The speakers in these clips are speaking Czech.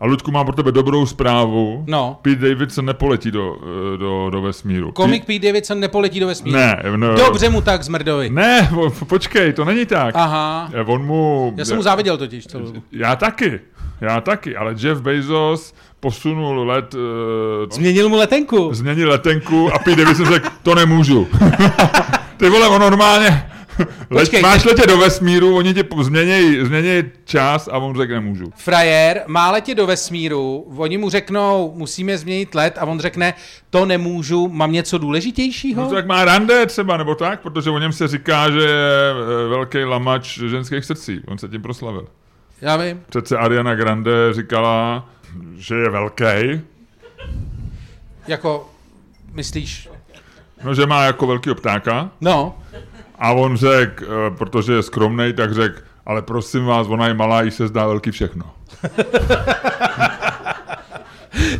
A Ludku, mám pro tebe dobrou zprávu. No. Pete Davidson nepoletí do, eh, do, do vesmíru. Komik Pete Davidson nepoletí do vesmíru. Ne, no, Dobře mu tak, zmrdovi. Ne, po- počkej, to není tak. Aha. Eh, On mu... Já jsem mu záviděl totiž celou dobu. Já taky, já taky, ale Jeff Bezos posunul let, uh, Změnil mu letenku. změnil letenku a Pete Davidson řekl, to nemůžu. Ty vole, on normálně, Počkej, máš letět do vesmíru, oni ti změněj, změněj čas a on řekl, nemůžu. Frajer má letět do vesmíru, oni mu řeknou, musíme změnit let a on řekne, to nemůžu, mám něco důležitějšího? No tak má rande třeba, nebo tak, protože o něm se říká, že je eh, velký lamač ženských srdcí. On se tím proslavil. Já vím. Přece Ariana Grande říkala, že je velký, Jako, myslíš, no že má jako velký ptáka. no, A on řekl, eh, protože je skromnej, tak řekl, ale prosím vás, ona je malá, jí se zdá velký všechno.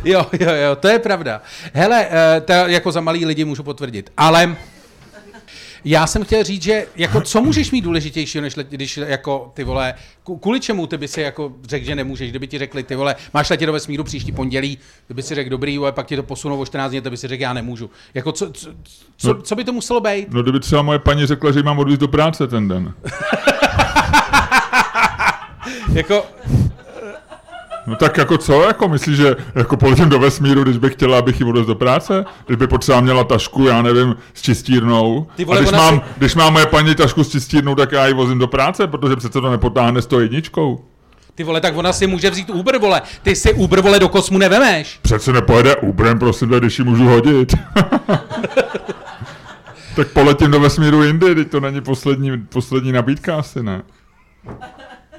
jo, jo, jo, to je pravda. Hele, eh, to jako za malý lidi můžu potvrdit, ale já jsem chtěl říct, že jako co můžeš mít důležitějšího, než let, když jako ty vole, kvůli čemu ty by si jako řekl, že nemůžeš, kdyby ti řekli, ty vole, máš letět do vesmíru příští pondělí, kdyby si řekl, dobrý, vole, pak ti to posunou o 14 dní, to by si řekl, já nemůžu. Jako co, co, co, No. co by to muselo být? No kdyby třeba moje paní řekla, že mám odvízt do práce ten den. Jako, No tak jako co, jako myslíš, že jako poletím do vesmíru, když bych chtěla, abych jí odvezl do práce? Když by potřeba měla tašku, já nevím, s čistírnou. Ty vole, a když mám, si- když má moje paní tašku s čistírnou, tak já ji vozím do práce, protože přece to nepotáhne s tou jedničkou. ty vole, tak ona si může vzít Uber, vole. Ty si Uber, vole, do kosmu nevemeš. Přece nepojede Uberem, prosím tě, když ji můžu hodit. tak poletím do vesmíru jindy, teď to není poslední, poslední nabídka asi, ne?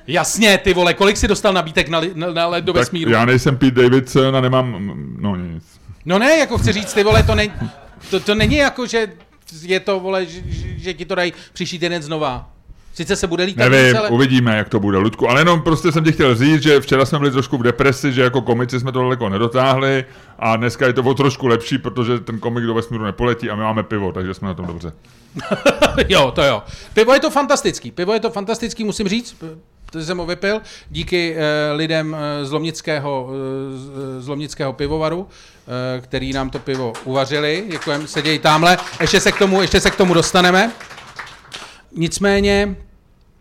Jasně, ty vole, kolik si dostal nabítek na, li- na, na let do Tak vesmíru? já nejsem Pete Davidson a nemám, no nic. No ne, jako chci říct, ty vole, to, ne, to, to není jako, že je to, vole, že, že, ti to dají příští týden znova. Sice se bude lítat Nevím, ale... uvidíme, jak to bude, Ludku. Ale jenom prostě jsem ti chtěl říct, že včera jsme byli trošku v depresi, že jako komici jsme to daleko nedotáhli a dneska je to o trošku lepší, protože ten komik do vesmíru nepoletí a my máme pivo, takže jsme na tom dobře. jo, to jo. Pivo je to fantastický, pivo je to fantastický, musím říct, to jsem ho vypil, díky eh, lidem eh, z Lomnického, eh, z- Lomnického pivovaru, který nám to pivo uvařili, děkujem, sedějí tamhle, ještě se k tomu, ještě se k tomu dostaneme. Nicméně,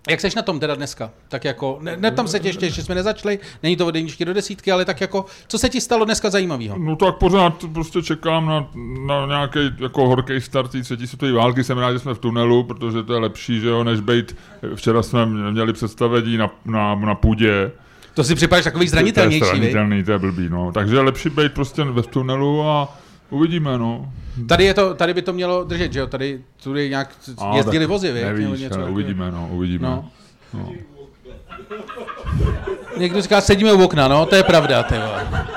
jak seš na tom teda dneska? Tak jako, ne, ne tam se tě ještě, ještě jsme nezačali, není to od jedničky do desítky, ale tak jako, co se ti stalo dneska zajímavého? No tak pořád prostě čekám na, na nějaký jako horký start té třetí světové války. Jsem rád, že jsme v tunelu, protože to je lepší, že jo, než být. Včera jsme měli představení na, na, na půdě. To si připadáš takový To je zranitelnější, zranitelný, to je blbý, no. Takže je lepší být prostě ve tunelu a uvidíme, no. Tady, je to, tady by to mělo držet, že jo? Tady tudy nějak A, jezdili tak vozy, Nevíš, něco ale uvidíme, no, uvidíme. No. No. Někdo říká, sedíme u okna, no, to je pravda, ty vole.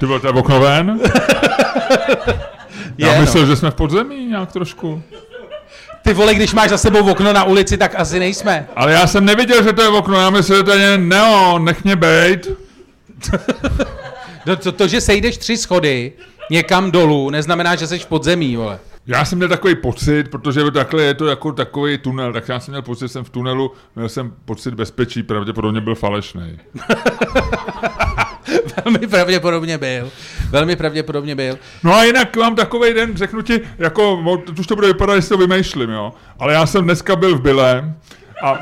Ty vole, to je okno ven? Já Je, myslel, že jsme v podzemí nějak trošku. Ty vole, když máš za sebou okno na ulici, tak asi nejsme. Ale já jsem neviděl, že to je okno, já myslel, že to je neon, nech mě bejt. To, to, to, že sejdeš tři schody někam dolů, neznamená, že jsi v podzemí, vole. Já jsem měl takový pocit, protože takhle je to jako takový tunel, tak já jsem měl pocit, že jsem v tunelu, měl jsem pocit bezpečí, pravděpodobně byl falešný. Velmi pravděpodobně byl. Velmi pravděpodobně byl. No a jinak mám takový den, řeknu ti, jako, už to bude vypadat, jestli to vymýšlím, jo. Ale já jsem dneska byl v Byle a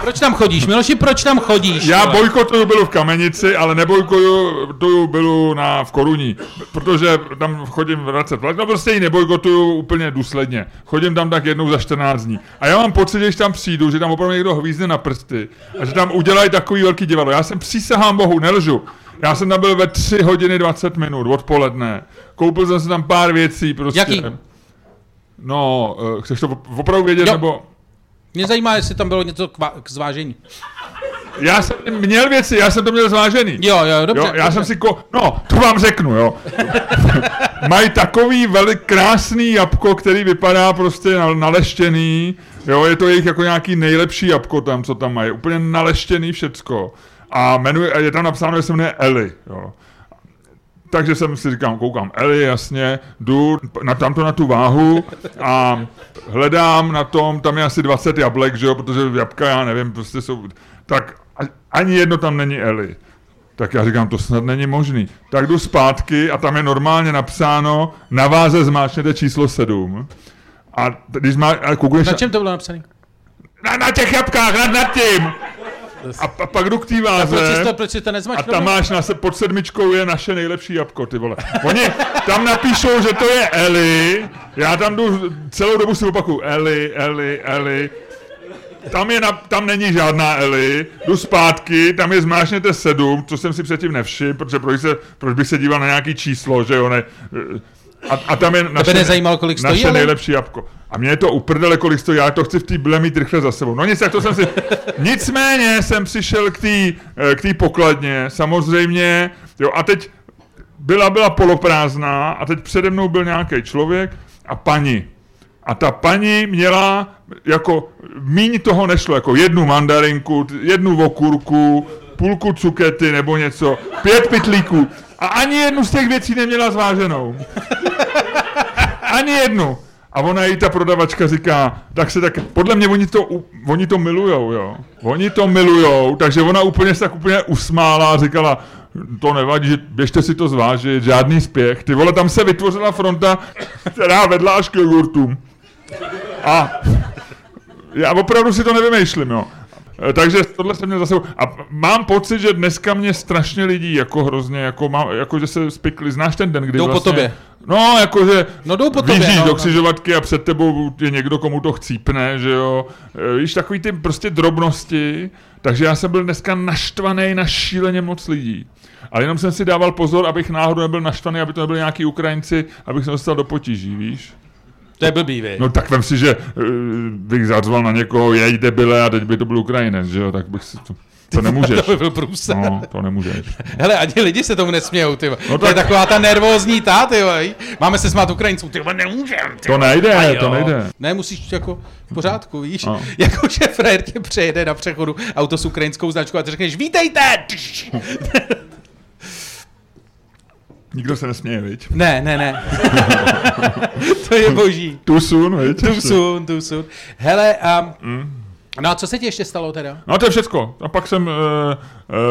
Proč tam chodíš, Miloši, proč tam chodíš? já vole? bojkotuju bylu v Kamenici, ale nebojkotuju bylu na, v Koruní, protože tam chodím vracet vlak, no prostě ji nebojkotuju úplně důsledně. Chodím tam tak jednou za 14 dní. A já mám pocit, že když tam přijdu, že tam opravdu někdo hvízne na prsty a že tam udělají takový velký divadlo. Já jsem přísahám bohu, nelžu. Já jsem tam byl ve 3 hodiny 20 minut odpoledne. Koupil jsem si tam pár věcí prostě. Jaký? No, eh, chceš to opravdu vědět, Jo. nebo... Mě zajímá, jestli tam bylo něco k, zvážení. Já jsem měl věci, já jsem to měl zvážený. Jo, jo, dobře. jo, já dobře. jsem si ko... No, to vám řeknu, jo. Mají takový velik krásný jabko, který vypadá prostě na- naleštěný. Jo, je to jejich jako nějaký nejlepší jabko tam, co tam mají. Úplně naleštěný všecko. A jmenuje, a je tam napsáno, že se jmenuje Eli, jo. Takže jsem si říkám, koukám, Eli, jasně, jdu na, tamto na tu váhu a hledám na tom, tam je asi 20 jablek, že jo, protože jabka, já nevím, prostě jsou, tak ani jedno tam není Eli. Tak já říkám, to snad není možný. Tak jdu zpátky a tam je normálně napsáno, na váze zmáčkněte číslo 7. A když má, a koukneš, Na čem to bylo napsané? na, na těch jabkách, nad, nad tím. A, a pak jdu k té A proč váze to, proč to a tam máš na se, pod sedmičkou je naše nejlepší jabko, ty vole. Oni tam napíšou, že to je Eli, já tam jdu, celou dobu si opakuju, Eli, Eli, Eli. Tam, je na, tam není žádná Eli, jdu zpátky, tam je zmášněte sedm, co jsem si předtím nevšiml, protože proč, se, proč bych se díval na nějaký číslo, že jo, ne, a, a tam je naše, nezajímalo, kolik stojí, naše ale? nejlepší jabko. A mě je to uprdele, kolik stojí, já to chci v té byle mít rychle za sebou. No nic, jak to jsem si... Nicméně jsem přišel k té eh, k té pokladně, samozřejmě, jo, a teď byla, byla poloprázdná a teď přede mnou byl nějaký člověk a paní. A ta paní měla jako, míň toho nešlo, jako jednu mandarinku, jednu okurku, půlku cukety nebo něco, pět pitlíků. A ani jednu z těch věcí neměla zváženou. Ani jednu. A ona jí ta prodavačka říká, tak se tak, podle mě oni to, oni to milujou, jo. Oni to milujou, takže ona úplně se tak úplně usmála a říkala, to nevadí, že běžte si to zvážit, žádný spěch. Ty vole, tam se vytvořila fronta, která vedla až k jogurtům. A já opravdu si to nevymýšlím, jo. E, Takže tohle jsem měl zase. A mám pocit, že dneska mě strašně lidí jako hrozně, jako, má, jako že se spikli. Znáš ten den, kdy Jdou po vlastně, tobě. No, jakože No, jdou po tobě, no, do no. křižovatky a před tebou je někdo, komu to chcípne, že jo. E, Víš, takový ty prostě drobnosti. Takže já jsem byl dneska naštvaný na šíleně moc lidí. Ale jenom jsem si dával pozor, abych náhodou nebyl naštvaný, aby to nebyli nějaký Ukrajinci, abych se dostal do potíží, víš? To je blbý, vy. No tak vem si, že uh, bych zařval na někoho, jej debile, a teď by to byl Ukrajinec, že jo, tak bych si to... To nemůžeš. To by byl průser. No, to nemůžeš. Hele, ani lidi se tomu nesmějou, ty. No To je tak- taková ta nervózní ta, ty. Máme se smát Ukrajincům, ty nemůžem, ty To nejde, to nejde. Ne, musíš jako v pořádku, víš? No. Jako, že frajer tě přejede na přechodu auto s ukrajinskou značkou a ty řekneš, vítejte! Nikdo se nesměje, viď? Ne, ne, ne. to je boží. Too soon, viď? Too soon, too soon. Hele, um, Mm. no a co se ti ještě stalo teda? No to je všecko. A pak jsem, uh,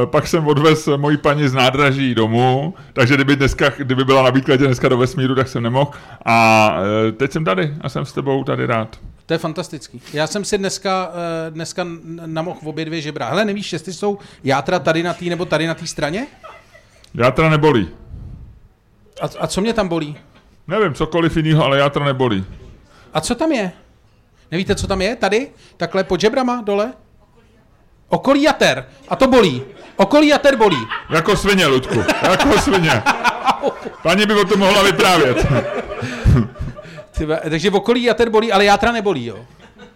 pak jsem odvez moji paní z nádraží domů, takže kdyby, dneska, kdyby byla na výkladě dneska do vesmíru, tak jsem nemohl. A uh, teď jsem tady a jsem s tebou tady rád. To je fantastický. Já jsem si dneska, dneska namohl obě dvě žebra. Hele, nevíš, jestli jsou játra tady na té nebo tady na té straně? Játra nebolí. A, a co mě tam bolí? Nevím, cokoliv jiného, ale játra nebolí. A co tam je? Nevíte, co tam je? Tady? Takhle pod žebrama dole? Okolí jater. A to bolí. Okolí jater bolí. Jako svině, Ludku. Jako svině. Paní by o tom mohla vyprávět. Ty, ve- takže v okolí jater bolí, ale játra nebolí, jo?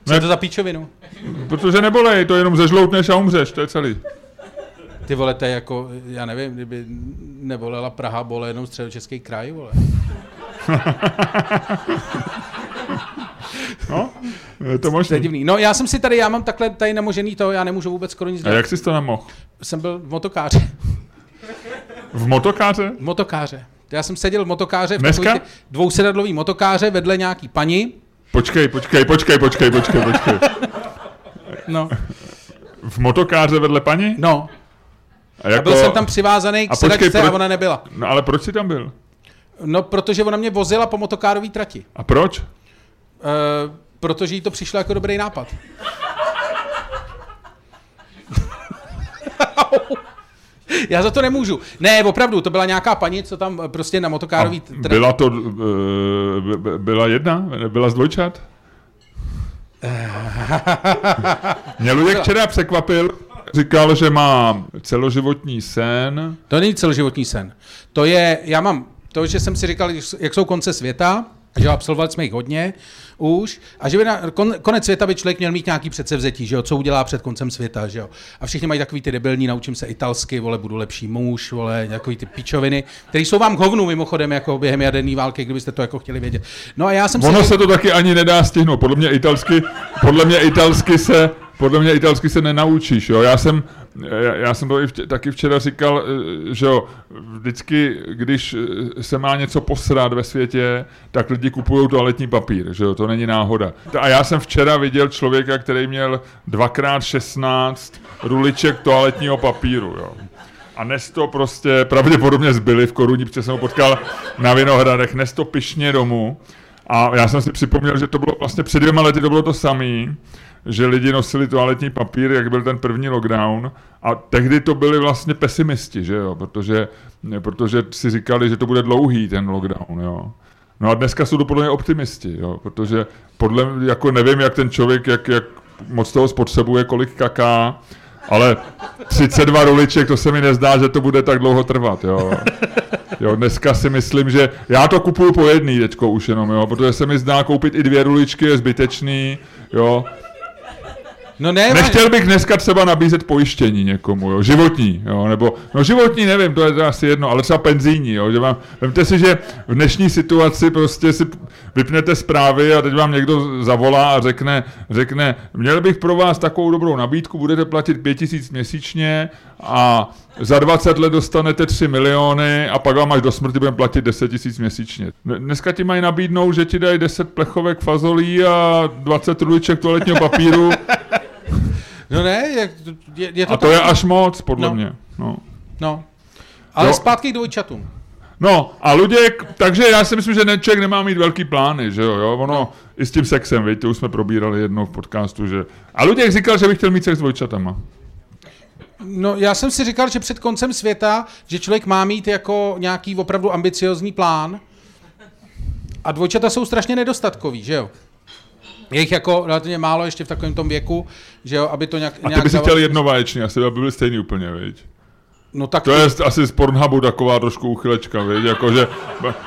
Co Ne. je to za píčovinu? Protože nebolej, to jenom zežloutneš a umřeš, to je celý. Ty vole, to je jako, já nevím, kdyby nebolela Praha, bole jenom středočeský kraj, vole. No, je to To je možné. divný. No já jsem si tady, já mám takhle tady namožený to, já nemůžu vůbec skoro nic A dělat. jak jsi to nemohl? Jsem byl v motokáře. V motokáře? V motokáře. Já jsem seděl v motokáře, v Dneska? dvousedadlový motokáře vedle nějaký paní. Počkej, počkej, počkej, počkej, počkej, počkej. No, V motokáře vedle paní? no. A, A jako... byl jsem tam přivázaný k A počkej, sedačce a ona nebyla. No ale proč jsi tam byl? No, protože ona mě vozila po motokárové trati. A proč? E, protože jí to přišlo jako dobrý nápad. Já za to nemůžu. Ne, opravdu, to byla nějaká paní, co tam eh, prostě na motokárový A trati. byla to, uh, byla jedna? Byla z dvojčat? Mě Luděk včera překvapil, říkal, že má celoživotní sen. To není celoživotní sen. To je, já mám to, že jsem si říkal, jak jsou konce světa, že absolvovali jsme jich hodně už, a že by na kon, konec světa by člověk měl mít nějaký předsevzetí, že jo, co udělá před koncem světa, že jo. A všichni mají takový ty debilní, naučím se italsky, vole, budu lepší muž, vole, takový ty pičoviny, které jsou vám k hovnu mimochodem, jako během jaderné války, kdybyste to jako chtěli vědět. No a já jsem Ono si... se to taky ani nedá stihnout. Podle mě italsky, podle mě italsky se, podle mě italsky se nenaučíš, jo. Já jsem já, já jsem to i vtě, taky včera říkal, eh, že jo, vždycky, když eh, se má něco posrat ve světě, tak lidi kupují toaletní papír, že jo, to není náhoda. A já jsem včera viděl člověka, který měl dvakrát 16 ruliček toaletního papíru, jo. A Nesto prostě pravděpodobně zbyli v koruní, protože jsem ho potkal na Vinohradech, Nesto pišně domů. A já jsem si připomněl, že to bylo vlastně před dvěma lety to bylo to samé, že lidi nosili toaletní papír, jak byl ten první lockdown. A tehdy to byli vlastně pesimisti, že jo, protože, protože si říkali, že to bude dlouhý ten lockdown, jo. No a dneska jsou to podle mě optimisti, jo, protože podle, jako nevím, jak ten člověk, jak, jak moc toho spotřebuje, kolik kaká, ale 32 ruliček, to se mi nezdá, že to bude tak dlouho trvat, jo. Jo, dneska si myslím, že já to kupuju po jedný teďko už jenom, jo, protože se mi zdá koupit i dvě ruličky je zbytečný, jo. No ne, Nechtěl bych dneska třeba nabízet pojištění někomu, jo, životní, jo, nebo, no životní nevím, to je to asi jedno, ale třeba penzijní, jo, že vám, vemte si, že v dnešní situaci prostě si vypnete zprávy a teď vám někdo zavolá a řekne, řekne, měl bych pro vás takovou dobrou nabídku, budete platit 5000 měsíčně a za 20 let dostanete 3 miliony a pak vám až do smrti budeme platit 10 tisíc měsíčně. Dneska ti mají nabídnout, že ti dají 10 plechovek fazolí a 20 ruliček toaletního papíru No ne, je, je, je to a to tak. je až moc, podle No. mě. No. No. Ale Jo. zpátky k dvojčatům. No a Luděk, takže já si myslím, že ne, člověk nemá mít velký plány, že jo, jo, ono i s tím sexem, víte, už jsme probírali jednou v podcastu, že... A Luděk říkal, že by chtěl mít sex s dvojčatama. No, já jsem si říkal, že před koncem světa, že člověk má mít jako nějaký opravdu ambiciozní plán. A dvojčata jsou strašně nedostatkový, že jo? Je jich jako relativně málo ještě v takovém tom věku, že jo, aby to nějak... A ty nějak by si dalo- chtěl jednovaječný, asi by byly stejný úplně, viď? No tak To je asi z Pornhubu taková trošku uchylečka, viď? Jako, že,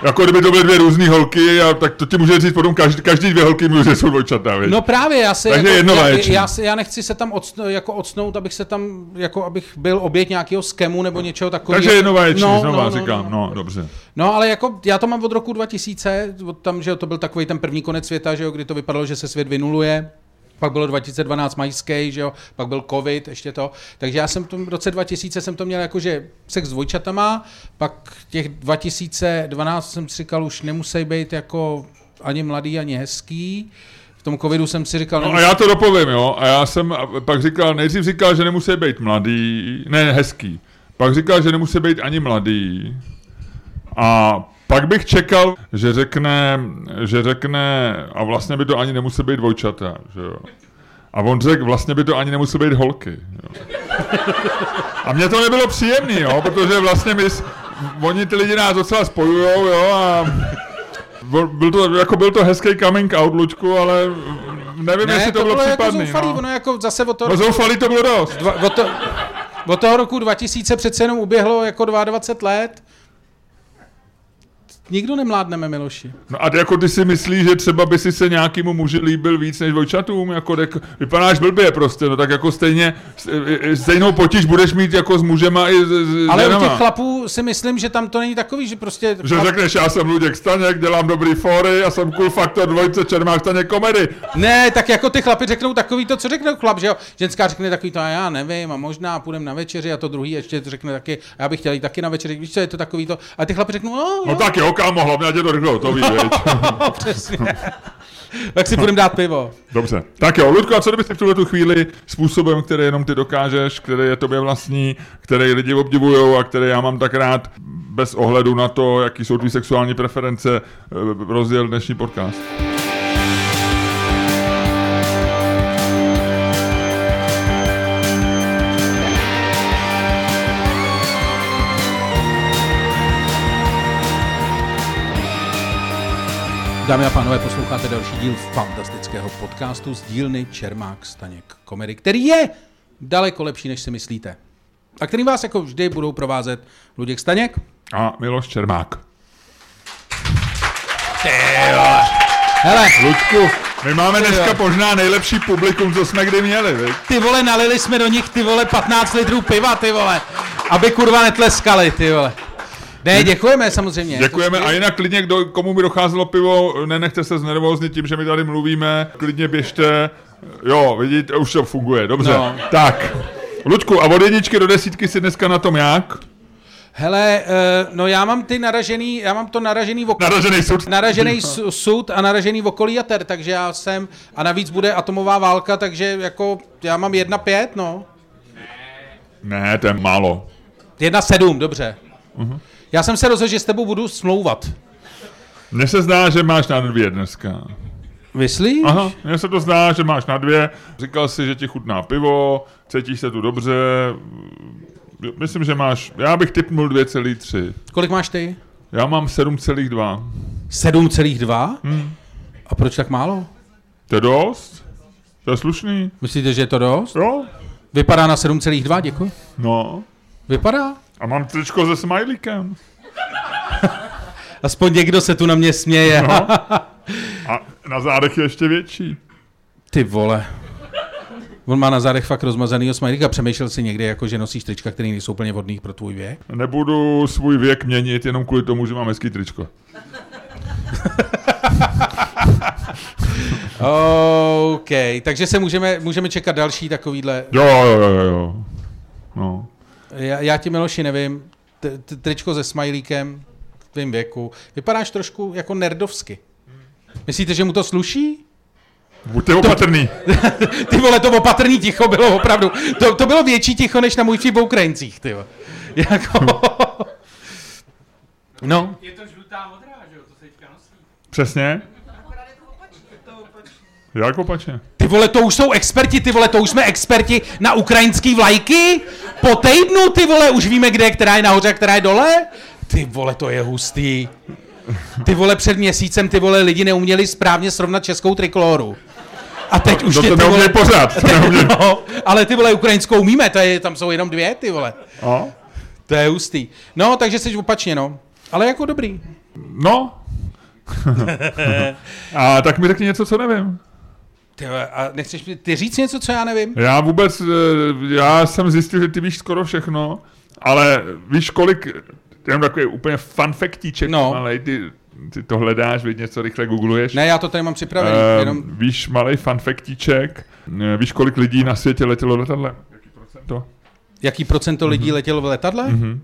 jako kdyby to byly dvě různé holky, a tak to ti může říct potom každý, každý dvě holky může, že jsou dvojčata, viď? No právě, já se Takže jako, já, já, já, nechci se tam odsno, jako odsnout, abych se tam, jako abych byl oběť nějakého skemu nebo něčeho takového. Takže jednovaječný, No, znova no, no, říkám, no. no, dobře. No, ale jako já to mám od roku 2000, od tam, že to byl takový ten první konec světa, že jo, kdy to vypadalo, že se svět vynuluje. Pak bylo 2012 majský, že jo, pak byl covid, ještě to. Takže já jsem v tom roce 2000 jsem to měl jakože sex s dvojčatama, pak těch 2012 jsem si říkal, už nemusí být jako ani mladý, ani hezký. V tom covidu jsem si říkal, No a nemusí... já to dopovím, jo. A já jsem pak říkal, nejdřív říkal, že nemusí být mladý, ne, hezký. Pak říkal, že nemusí být ani mladý. A pak bych čekal, že řekne, že řekne, a vlastně by to ani nemusí být dvojčata, že jo. A on řekl, vlastně by to ani nemusí být holky. Jo. A mně to nebylo příjemný, jo, protože vlastně my, oni ty lidi nás docela spojujou, jo, a byl to, jako byl to hezký coming out, Lučku, ale nevím, ne, jestli to, bylo jako případný. zoufalý, no. ono jako zase od toho, no zoufalý to bylo dost. dva, od, to, od toho roku 2000 přece jenom uběhlo jako 22 let. Nikdo nemládneme, Miloši. No a jako ty si myslíš, že třeba by si se nějakému muži líbil víc než dvojčatům, jako tak, vypadáš blbě prostě, no tak jako stejně, stejnou potíž budeš mít jako s mužema i s, s Ale u ženama. těch chlapů si myslím, že tam to není takový, že prostě... Že chlap- řekneš, já jsem Luděk Staněk, dělám dobrý fóry, a jsem cool faktor dvojce Čermák Staněk komedy. Ne, tak jako ty chlapi řeknou takový to, co řekne chlap, že jo? Ženská řekne takový to, a já nevím, a možná půjdeme na večeři, a to druhý ještě řekne taky, a já bych chtěl jít taky na večeři, víš co, je to takový to, a ty chlapi řeknou, no, No tak jo, kámo, hlavně ať je to rychlo, to víš, přesně. tak si budeme dát pivo. Dobře. Tak jo, Ludko, a co kdybyste v tuhle tu chvíli způsobem, který jenom ty dokážeš, který je tobě vlastní, který lidi obdivují a který já mám tak rád, bez ohledu na to, jaký jsou tvý sexuální preference, eh, rozjel dnešní podcast. Dámy a pánové, posloucháte další díl fantastického podcastu z dílny Čermák Staněk Komedy, který je daleko lepší, než si myslíte. A který vás jako vždy budou provázet Luděk Staněk. A Miloš Čermák. Hele, Luďku, my máme dneska možná nejlepší publikum, co jsme kdy měli, viď? ty vole, nalili jsme do nich ty vole 15 litrů piva, ty vole, aby kurva netleskali, ty vole. Ne, děkujeme samozřejmě. Děkujeme a jinak klidně, kdo, komu by docházelo pivo, nenechte se znervóznit tím, že my tady mluvíme, klidně běžte. Jo, vidíte, už to funguje, dobře. No. Tak, Luďku, a od jedničky do desítky si dneska na tom jak? Hele, uh, no já mám ty naražený, já mám to naražený v okolí. Naražený sud. Naražený su- sud a naražený okolí jater, takže já jsem, a navíc bude atomová válka, takže jako já mám jedna pět, no. Ne, to je málo. Jedna sedm, dobře. Uh-huh. Já jsem se rozhodl, že s tebou budu smlouvat. Mně se zdá, že máš na dvě dneska. Myslíš? Aha, mně se to zdá, že máš na dvě. Říkal jsi, že ti chutná pivo, cítíš se tu dobře. Myslím, že máš, já bych typnul 2,3. Kolik máš ty? Já mám 7,2. 7,2? Hmm. A proč tak málo? To je dost? To je slušný? Myslíte, že je to dost? Jo? Vypadá na 7,2, děkuji. No. Vypadá? A mám tričko se smajlíkem. Aspoň někdo se tu na mě směje. No. A na zádech je ještě větší. Ty vole. On má na zádech fakt rozmazaný smajlík a přemýšlel si někdy, jako, že nosíš trička, které nejsou úplně vhodný pro tvůj věk? Nebudu svůj věk měnit jenom kvůli tomu, že mám hezký tričko. OK, takže se můžeme, můžeme čekat další takovýhle. Jo, jo, jo, jo. No. Já, já ti, Miloši, nevím. T- t- tričko se smajlíkem v tvém věku. Vypadáš trošku jako nerdovsky. Myslíte, že mu to sluší? Buďte opatrný. Ty vole, to opatrný ticho bylo opravdu. To, to bylo větší ticho, než na můj o Ukrajincích, ty. Jako... No, Je to žlutá modrá, že jo, to se teďka nosí. Přesně? Jak opačně? ty vole, to už jsou experti, ty vole, to už jsme experti na ukrajinský vlajky? Po týdnu, ty vole, už víme, kde je, která je nahoře a která je dole? Ty vole, to je hustý. Ty vole, před měsícem, ty vole, lidi neuměli správně srovnat českou trikoloru. A teď už To tě, to ty vole, pořád. To neuměli. no, ale ty vole, ukrajinskou umíme, to je, tam jsou jenom dvě, ty vole. No. To je hustý. No, takže jsi opačně, no. Ale jako dobrý. no. A tak mi řekni něco, co nevím. Ty, a nechceš mi ty říct něco, co já nevím? Já vůbec, eh, já jsem zjistil, že ty víš skoro všechno, ale víš kolik, jenom takový úplně fun factíček No. malej, ty, ty to hledáš, víš, něco rychle googluješ. Ne, já to tady mám připravený, Ehm, jenom... Víš, malý fun factíček, eh, víš, kolik lidí na světě letělo letadlem? Jaký procento? Jaký procento lidí letělo v letadle? Mhm.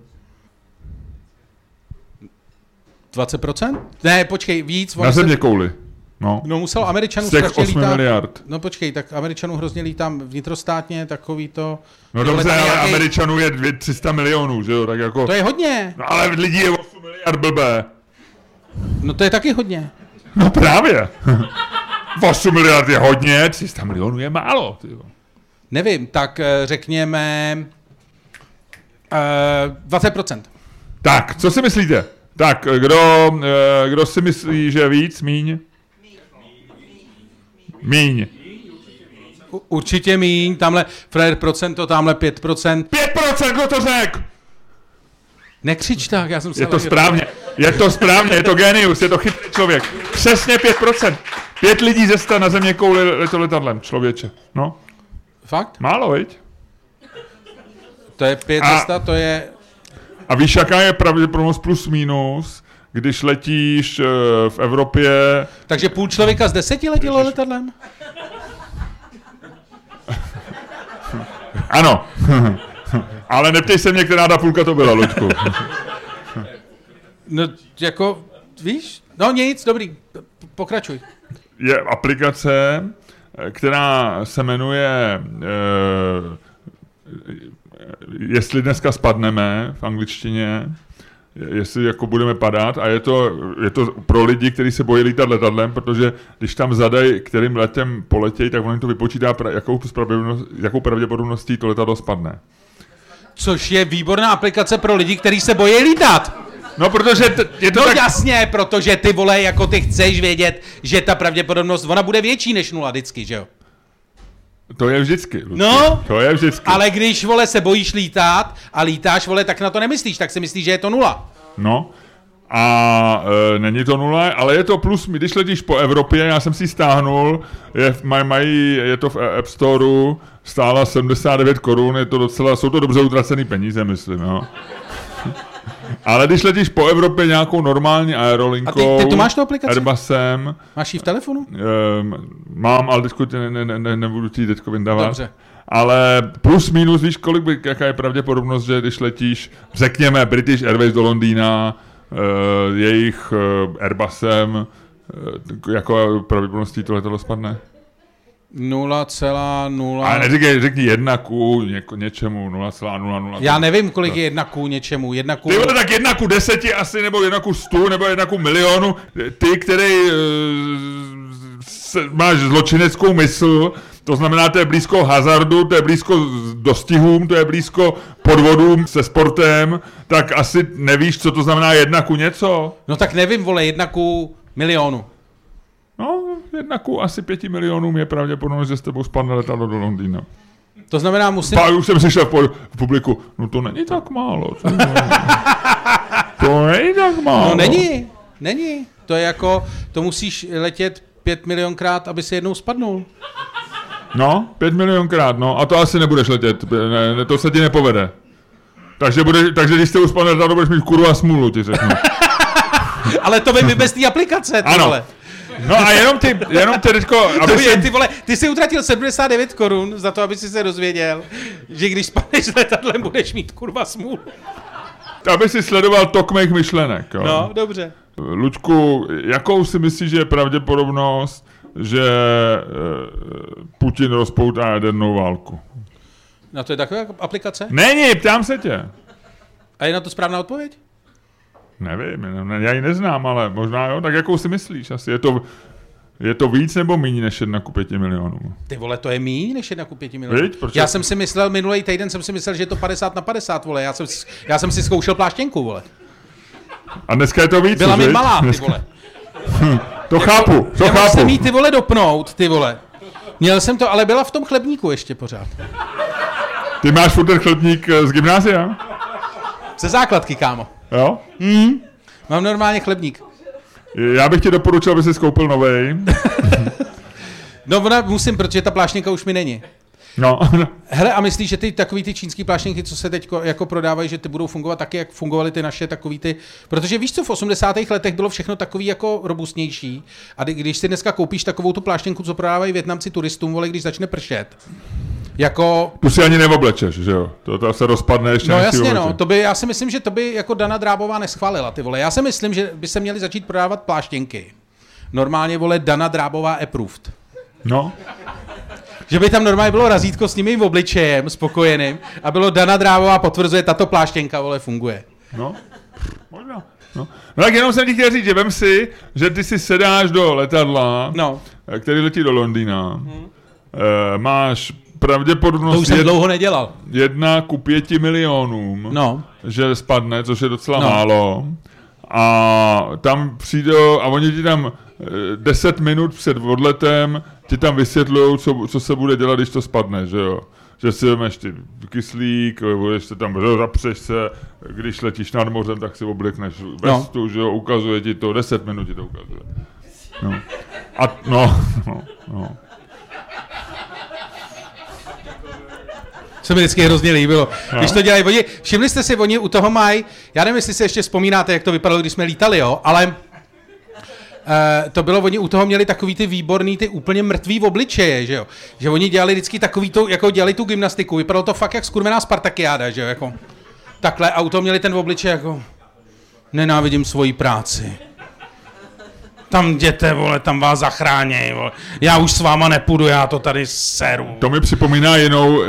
20%? Ne, počkej, víc. Na ono se- země kouli. No. No musel Američanů Z těch strašně 8 lítá. miliard. No počkej, tak Američanů hrozně lítám vnitrostátně, takový to... No dobře, tam ale nějaký- Američanů je dvě- 300 milionů, že jo, tak jako... To je hodně. No ale lidí je 8 miliard blbé. No to je taky hodně. No právě. 8 miliard je hodně, 300 milionů je málo. Ty jo. Nevím, tak eh, řekněme... Uh, 20%. Tak, co si myslíte? Tak, kdo, eh, kdo si myslí, že víc, míň? Míň. U- Určitě míň, tamhle Fred procento, tamhle 5%. 5%, kdo to řekl? Nekřič tak, já jsem se... Je to správně, je to správně, je to genius, je to chytrý člověk. Přesně 5%. Pět lidí ze sta na země kouli leto letadlem, člověče. No, Fakt? málo, viď? To je pět A- cesta, to je... A víš, jaká je pravděpodobnost plus minus, když letíš eh, v Evropě Takže půl člověka z deseti letělo letadlem? Ano. Ale neptej se mě, která ta půlka to byla, Luďku. No, jako, víš? No nic, dobrý, pokračuj. Je aplikace, která se jmenuje eh, Jestli dneska spadneme v angličtině, jestli jako budeme padat a je to, je to pro lidi, kteří se bojí lítat letadlem, protože když tam zadají, kterým letem poletějí, tak on to vypočítá, pra- jakou, jakou pravděpodobností to letadlo spadne. Což je výborná aplikace pro lidi, kteří se bojí lítat. No, protože t- je to No tak... jasně, protože ty vole, jako ty chceš vědět, že ta pravděpodobnost, ona bude větší než nula vždycky, že jo? To je vždycky. Luďku. No. To je vždycky. Ale když, vole, se bojíš lítat a lítáš, vole, tak na to nemyslíš, tak si myslíš, že je to nula. No. A e, není to nula, ale je to plus, když letíš po Evropě, já jsem si stáhnul, je, maj, mají, je to v App Storeu, stála 79 korun, je to docela, jsou to dobře utracený peníze, myslím, jo. Ale když letíš po Evropě nějakou normální aerolinkou, A ty- ty tu máš tu aplikaci? Airbusem, Máš ji v telefonu? um, mám, ale teďko tě ne, ne, ne, nebudu ti teďko vyndávat. Dobře. ale plus minus, víš, kolik by, jaká je pravděpodobnost, že když letíš, řekněme, British Airways do Londýna, uh, jejich uh, Airbusem, uh, jako pravděpodobností to letadlo spadne? 0,0. Ale neříkej, řekni jedna ku něko, něčemu, 0,00. Já nevím, kolik je jedna ku něčemu. Jedna ku... Ty vole, tak jedna ku deseti asi, nebo jedna ku stu, nebo jedna ku milionu. Ty, který uh, se, máš zločineckou mysl, to znamená, to je blízko hazardu, to je blízko dostihům, to je blízko podvodům se sportem, tak asi nevíš, co to znamená jedna ku něco. No tak nevím, vole, jedna ku milionu. Jedna ku asi pěti milionům je pravděpodobnost, že s tebou spadne letadlo do Londýna. To znamená, musím... Pak už jsem slyšel v, publiku, no to není tak málo. je? to není tak málo. No není, není. To je jako, to musíš letět pět milionkrát, aby si jednou spadnul. No, pět milionkrát, no, a to asi nebudeš letět, ne, ne, to se ti nepovede. Takže, bude, takže když se uspadne budeš mít kurva smůlu, ti řeknu. Ale to vy bez té aplikace, ty Ano. No a jenom ty, jenom ty teďko, aby To je, ty vole, ty jsi utratil 79 korun za to, aby si se dozvěděl, že když spadneš s letadlem, budeš mít kurva smůlu. aby si sledoval tok mých myšlenek. Jo. No, dobře. Lučku, jakou si myslíš, že je pravděpodobnost, že e, Putin rozpoutá jadernou válku? No to je taková aplikace? Není, ptám se tě. A je na to správná odpověď? Nevím, ne- já ji neznám, ale možná jo. Tak jakou si myslíš? Asi je to, je to víc nebo méně než jedna ku pěti milionům? Ty vole, to je míň než jedna ku pěti milionů. Viď? Proč Já jsem si myslel, minulý týden jsem si myslel, že je to 50 na 50, vole. Já jsem, si- já jsem si zkoušel pláštěnku, vole. A dneska je to víc, Byla mi malá, ty Dneska- vole. To chápu, to Já chápu. jsem jí ty vole dopnout, ty vole. Měl jsem to, ale byla v tom chlebníku ještě pořád. Ty máš furt ten chlebník eh, z gymnázia? Ze základky, kámo. Jo? Mám normálně chlebník. Já bych ti doporučil, aby si koupil novej. No, ona musím, protože ta pláštěnka už mi není. No, Hele, a myslíš, že ty takový ty čínský pláštěnky, co se teď jako prodávají, že ty budou fungovat taky, jak fungovaly ty naše takový ty... Protože víš co, v 80. letech bylo všechno takový jako robustnější. A kdy- když si dneska koupíš takovou tu pláštěnku, co prodávají Větnamci turistům, vole, když začne pršet, jako tu si ani neoblečeš, že jo? To, to se rozpadne ještě No jasně, no, to by, já si myslím, že to by jako Dana Drábová neschválila, ty vole. Já si myslím, že by se měly začít prodávat pláštěnky. Normálně, vole, Dana Drábová approved. No, Že by tam normálně bylo razítko s nimi v obličejem, spokojeným, a bylo Dana Drábová potvrzuje, tato pláštěnka, vole, funguje. no, možná. No. no tak jenom jsem ti chtěl říct, že vem si, že ty si sedáš do letadla, No, eh, který letí do Londýna. Hmm. E, máš to už pravděpodobnost jsem jed, dlouho nedělal. jedna ku pěti milionům, No, že spadne, což je docela No. málo. A tam přijdou, a oni ti tam eh, 10 minut před odletem ti tam vysvětlují, co, co se bude dělat, když to spadne, že jo. Že si vemeš ty kyslík, budeš se tam, že zapřeš se, když letíš nad mořem, tak si oblekneš vestu, že jo, ukazuje ti to, 10 minut ti to ukazuje. No. A, no, no, no. Se mi vždycky hrozně líbilo. Když to dělají, oni, všimli jste si, oni u toho mají, já nevím, jestli si ještě vzpomínáte, jak to vypadalo, když jsme lítali, jo, ale Uh, to bylo, oni u toho měli takový ty výborný, ty úplně mrtvý v obličeje, že jo. Že oni dělali vždycky takový to, jako dělali tu gymnastiku, vypadalo to fakt jak skurvená Spartakiáda, že jo, jako. Takhle, a u toho měli ten v obličeji jako, nenávidím svoji práci. Tam jděte, vole, tam vás zachráněj, vole. Já už s váma nepůjdu, já to tady seru. To mi připomíná jinou,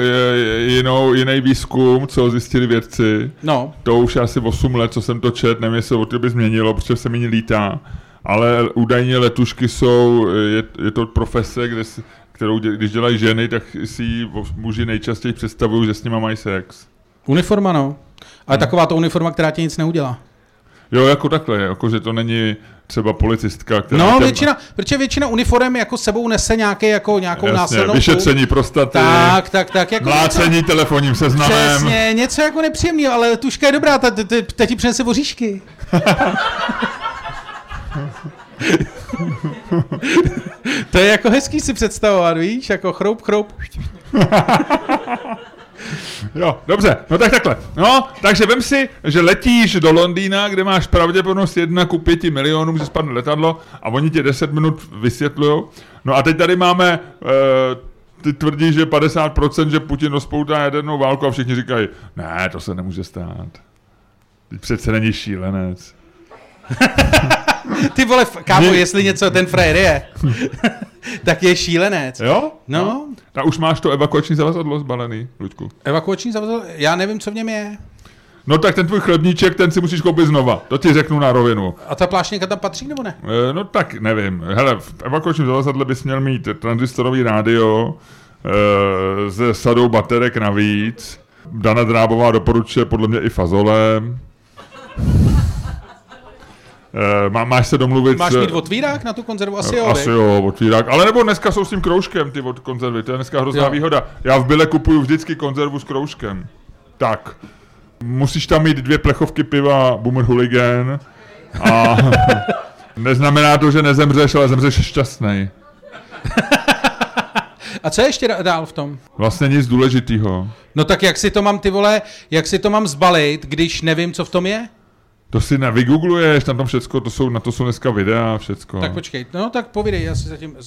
jinou, jiný výzkum, co zjistili vědci. No, To už je asi 8 let, co jsem to čet, nevím, jestli se od doby změnilo, protože se méně lítá. Ale údajně letušky jsou, je, je to profese, kde, si- kterou dě, když dělají ženy, tak si ji muži nejčastěji představují, že s nima mají sex. uniforma, no. Ale taková to uniforma, která ti nic neudělá. Jo, jako takhle, jako že to není třeba policistka, která... No, těm- většina, protože většina uniform jako sebou nese nějaké, jako, nějakou Jasně, násilnou... vyšetření prostaty, Tak, tak, tak. Jako mlácení telefonním něco, seznamem. Přesně, něco jako nepříjemného, ale tuška je dobrá, ta, ta, ta, ta ti přinese voříšky. to je jako hezký si představovat, víš, jako chroup, chroup. Jo, dobře, no tak takhle. No, takže vem si, že letíš do Londýna, kde máš pravděpodobnost 1 ku 5 milionům, že spadne letadlo a oni ti 10 minut vysvětlují. No a teď tady máme uh, ty tvrdí, že 50%, že Putin rozpoutá jadernou válku a všichni říkají, ne, to se nemůže stát. Teď přece není šílenec. Ty vole, kámo, jestli něco ten frajer je, tak je šílenec. Jo? No, A už máš to evakuační zavazadlo zbalený, Luďku. evakuační zavazadlo, já nevím, co v něm je. No tak ten tvůj chlebníček, ten si musíš koupit znova. To ti řeknu na rovinu. A ta pláštěnka tam patří, nebo ne? E, no tak nevím. Hele, v evakuačním zavazadle bys měl mít transistorový rádio e, se sadou baterek navíc. Dana Drábová doporučuje podle mě i fazole. E, má, máš se domluvit... Máš mít otvírák na tu konzervu? Asi jo, Asi viď? jo, otvírák. Ale nebo dneska jsou s tím kroužkem ty od konzervy, to je dneska hrozná Jo. výhoda. Já v Bile kupuju vždycky konzervu s kroužkem. Tak. Musíš tam mít dvě plechovky piva Boomer Hooligan a neznamená to, že nezemřeš, ale zemřeš šťastný. A co je ještě dá- dál v tom? Vlastně nic důležitého. No tak jak si to mám, ty vole, jak si to mám zbalit, když nevím, co v tom je? To si nevygoogluješ, tam tam všecko, to jsou, na to jsou dneska videa a všecko. Tak počkej, no tak povídej, já si zatím,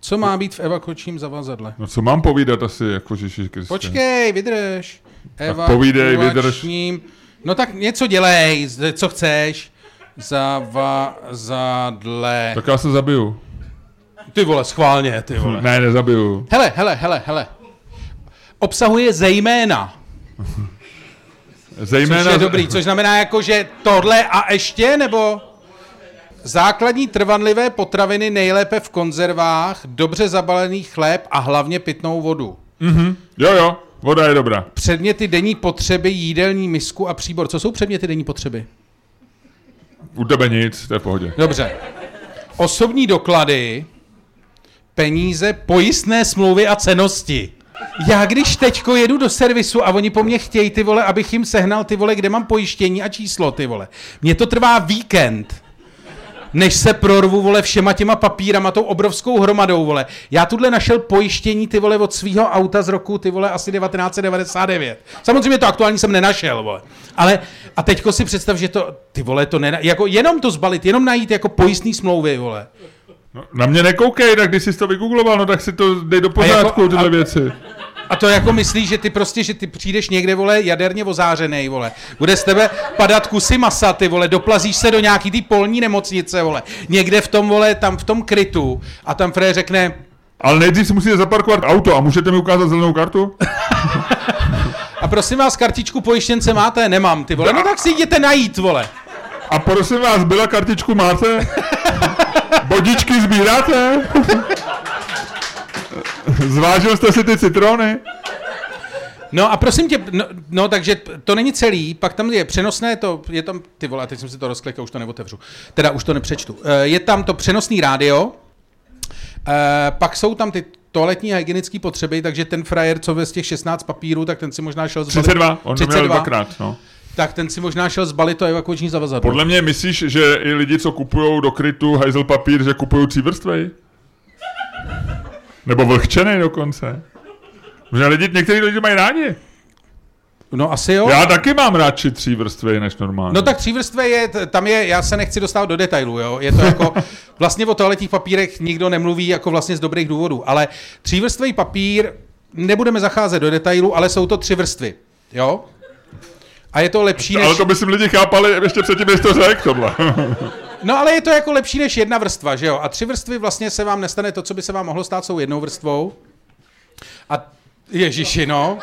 co má být v evakuačním zavazadle? No co mám povídat asi, jako Ježíš Kriste. Počkej, vydrž. povídej, vydrž. No tak něco dělej, co chceš. Zavazadle. Tak já se zabiju. Ty vole, schválně, ty vole. Ne, nezabiju. Hele, hele, hele, hele. Obsahuje zejména, Zejména... což je dobrý, což znamená jako, že tohle a ještě, nebo základní trvanlivé potraviny nejlépe v konzervách, dobře zabalený chléb a hlavně pitnou vodu. Jo, jo, voda je dobrá. Předměty denní potřeby, jídelní misku a příbor. Co jsou předměty denní potřeby? U tebe nic, to je v pohodě. Dobře. Osobní doklady, peníze, pojistné smlouvy a cenosti. Já když teďko jedu do servisu a oni po mně chtějí ty vole, abych jim sehnal ty vole, kde mám pojištění a číslo ty vole. Mně to trvá víkend než se prorvu, vole, všema těma papírama, tou obrovskou hromadou, vole. Já tuhle našel pojištění, ty vole, od svého auta z roku, ty vole, asi 1999. Samozřejmě to aktuální jsem nenašel, vole. Ale, a teďko si představ, že to, ty vole, to nena, jako jenom to zbalit, jenom najít jako pojistný smlouvy, vole. No, na mě nekoukej, tak když jsi to vygoogloval, no tak si to dej do pořádku, jako- tyhle a- věci. A to jako myslíš, že ty prostě, že ty přijdeš někde, vole, jaderně ozářenej, vole. Bude z tebe padat kusy masa, ty vole, doplazíš se do nějaký té polní nemocnice, vole. Někde v tom, vole, tam v tom krytu a tam Fred řekne, Ale nejdřív si musíte zaparkovat auto a můžete mi ukázat zelenou kartu? a prosím vás, kartičku pojištěnce máte? Nemám, ty vole. No tak si jděte najít, vole. A prosím vás, byla kartičku máte? Bodičky sbíráte? Zvážil jste si ty citrony? No a prosím tě, no, no takže to není celý, pak tam je přenosné, to je tam, ty vole, teď jsem si to rozklikal, už to neotevřu, teda už to nepřečtu. Eh, Je tam to přenosný rádio, eh, pak jsou tam ty toaletní a hygienické potřeby, takže ten frajer, co ve z těch 16 papírů, tak ten si možná šel zbalit. 32, on to měl dvakrát, no. Tak ten si možná šel zbalit to evakuační zavazadlo. Podle mě myslíš, že i lidi, co kupují do krytu hajzel papír, že kupují třívrstvej? Nebo vlhčený dokonce? Že lidi, někteří lidi mají rádi. No asi jo. Já taky mám radši třívrstvej než normálně. No tak třívrstvé je, t- tam je, já se nechci dostávat do detailů, jo, je to jako, vlastně o toaletních papírech nikdo nemluví jako vlastně z dobrých důvodů, ale třívrstvý papír, nebudeme zacházet do detailů, ale jsou to tři vrstvy, jo? A je to lepší než... Ale to by si lidi chápali ještě předtím, než to řekl tohle. No ale je to jako lepší než jedna vrstva, že jo? A tři vrstvy vlastně se vám nestane to, co by se vám mohlo stát, jsou jednou vrstvou. A Ježiši, no.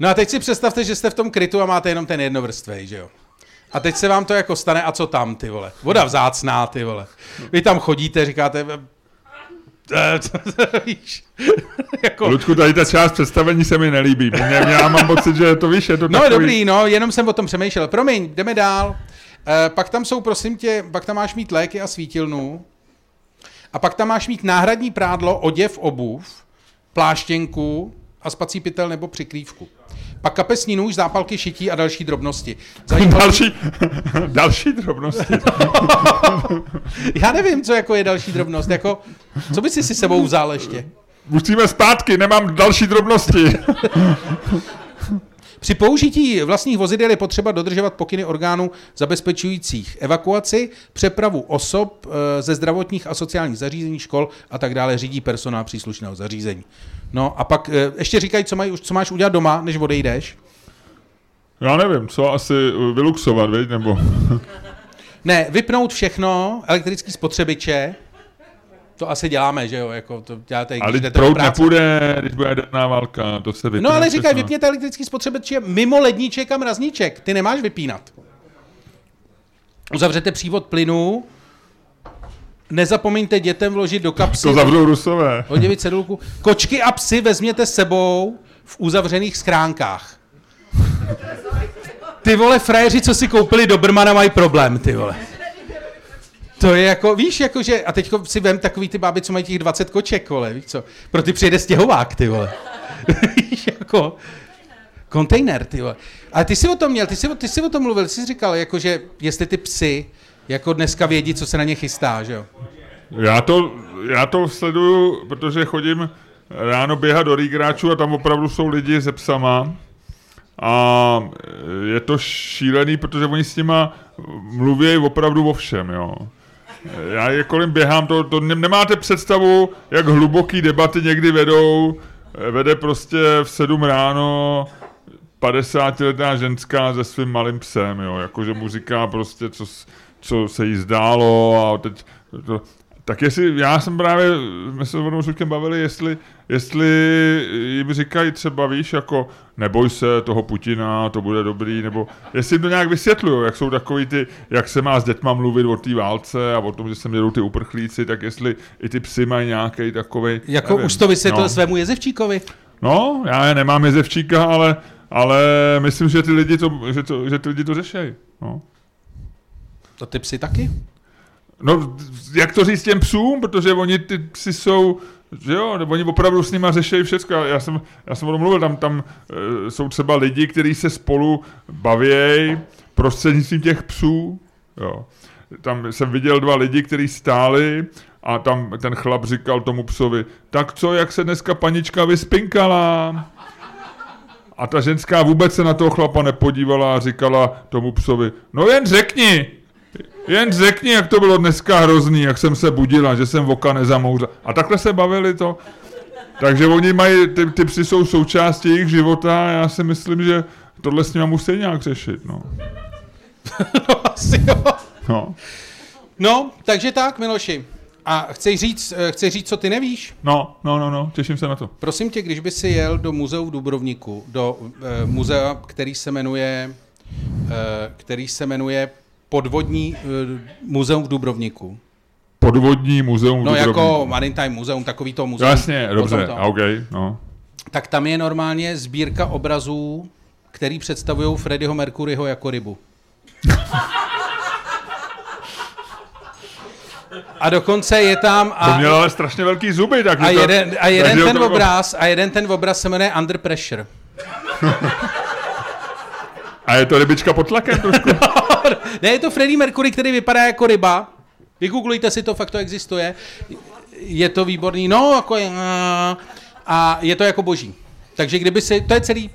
No a teď si představte, že jste v tom krytu a máte jenom ten jednovrstvej, že jo? A teď se vám to jako stane a co tam, ty vole? Voda vzácná, ty vole. Vy tam chodíte, říkáte... eh, Víš? jako, Ludku, tady ta část představení se mi nelíbí. Mě, já mám pocit, že to víš, je to No takový... dobrý, no, jenom jsem o tom přemýšlel. Promiň, jdeme dál. E, pak tam jsou, prosím tě, pak tam máš mít léky a svítilnu. A pak tam máš mít náhradní prádlo, oděv, obuv, pláštěnku a spací pytel nebo přikrývku. Pak kapesní nůž, zápalky šití a další drobnosti. Zajímavé, Další, další drobnosti. já nevím, co jako je další drobnost. Jako, co by si si sebou vzal ještě? Musíme zpátky, nemám další drobnosti. Při použití vlastních vozidel je potřeba dodržovat pokyny orgánů zabezpečujících evakuaci, přepravu osob eh, ze zdravotních a sociálních zařízení, škol a tak dále řídí personál příslušného zařízení. No a pak eh, ještě říkají, co, mají, co máš udělat doma, než odejdeš. Já nevím, co asi vyluxovat, viď? nebo... Ne, vypnout všechno, elektrický spotřebiče, to asi děláme, že jo, jako to děláte, když jdete do prout práce. nepůjde, když bude jaderná válka, to se vypne No ale říkaj, všechno. vypněte elektrický spotřebiče mimo ledníček a mrazníček. Ty nemáš vypínat. Uzavřete přívod plynu, nezapomeňte dětem vložit do kapsy, To zavřou rusové. oděvit cedulku. Kočky a psy vezměte s sebou v uzavřených schránkách. Ty vole frajeři, co si koupili do Brmana, mají problém, ty vole. To je jako, víš, jakože, a teď si vem takový ty báby, co mají těch 20 koček, vole, víš co, pro ty přijede stěhovák, ty vole. víš, jako, kontejner, ty vole. Ale ty jsi o tom měl, ty jsi, ty jsi o tom mluvil, jsi říkal, jakože, jestli ty psy, jako dneska vědí, co se na ně chystá, že jo. Já to, já to sleduju, protože chodím ráno běhat do rýgráčů a tam opravdu jsou lidi se psama. A je to šílený, protože oni s nima mluví opravdu o všem, jo. Já je kolem běhám, to, to ne- nemáte představu, jak hluboký debaty někdy vedou. Vede prostě v sedm ráno 50-letá ženská se svým malým psem, jo, jakože mu říká prostě, co, co se jí zdálo a teď to, tak jestli, já jsem právě, my se s Žulkem bavili, jestli, jestli jim říkají třeba, víš, jako neboj se toho Putina, to bude dobrý, nebo jestli jim to nějak vysvětlují, jak jsou takový ty, jak se má s dětma mluvit o té válce a o tom, že sem jedou ty uprchlíci, tak jestli i ty psy mají nějaký takový. Jako už to vysvětlil no. svému jezevčíkovi. No, já je nemám jezevčíka, ale, ale myslím, že ty lidi to, že to, že ty lidi to řešejí. No. To ty psy taky? No, jak to říct těm psům, protože oni ty psy jsou, že jo, nebo oni opravdu s nima řešejí všechno. Já jsem, já jsem o tom mluvil, tam, tam e, jsou třeba lidi, kteří se spolu bavějí prostřednictvím těch psů, jo. Tam jsem viděl dva lidi, kteří stáli a tam ten chlap říkal tomu psovi, tak co, jak se dneska panička vyspinkala? A ta ženská vůbec se na toho chlapa nepodívala a říkala tomu psovi, no jen řekni, jen řekni, jak to bylo dneska hrozný, jak jsem se budila, že jsem voka nezamouřila. A takhle se bavili to. Takže oni mají, ty, ty psy jsou součástí jejich života a já si myslím, že tohle s nimi musí nějak řešit. No. No, asi jo. No. No, takže tak, Miloši. A chceš říct, eh, chceš říct, co ty nevíš? no, no, no, no, těším se na to. Prosím tě, když by si jel do muzeu v Dubrovniku, do uh, muzea, který se jmenuje, uh, který se jmenuje Podvodní uh, muzeum v Dubrovniku. Podvodní muzeum. v No Dubrovníku. jako Maritime muzeum, takový to muzeum. Jasně, dobře, to. OK, no. Tak tam je normálně sbírka obrazů, který představují Freddieho Mercuryho jako rybu. A dokonce je tam... To A, měl ale strašně velký zuby, tak a jeden, a jeden ten to, obraz, a jeden ten obraz se jmenuje Under Pressure. A je to rybička pod tlakem trošku. ne, je to Freddie Mercury, který vypadá jako ryba. Vygooglujte si to, fakt to existuje. Je to výborný, no, jako je, a je to jako boží. Takže kdyby si, to je celý,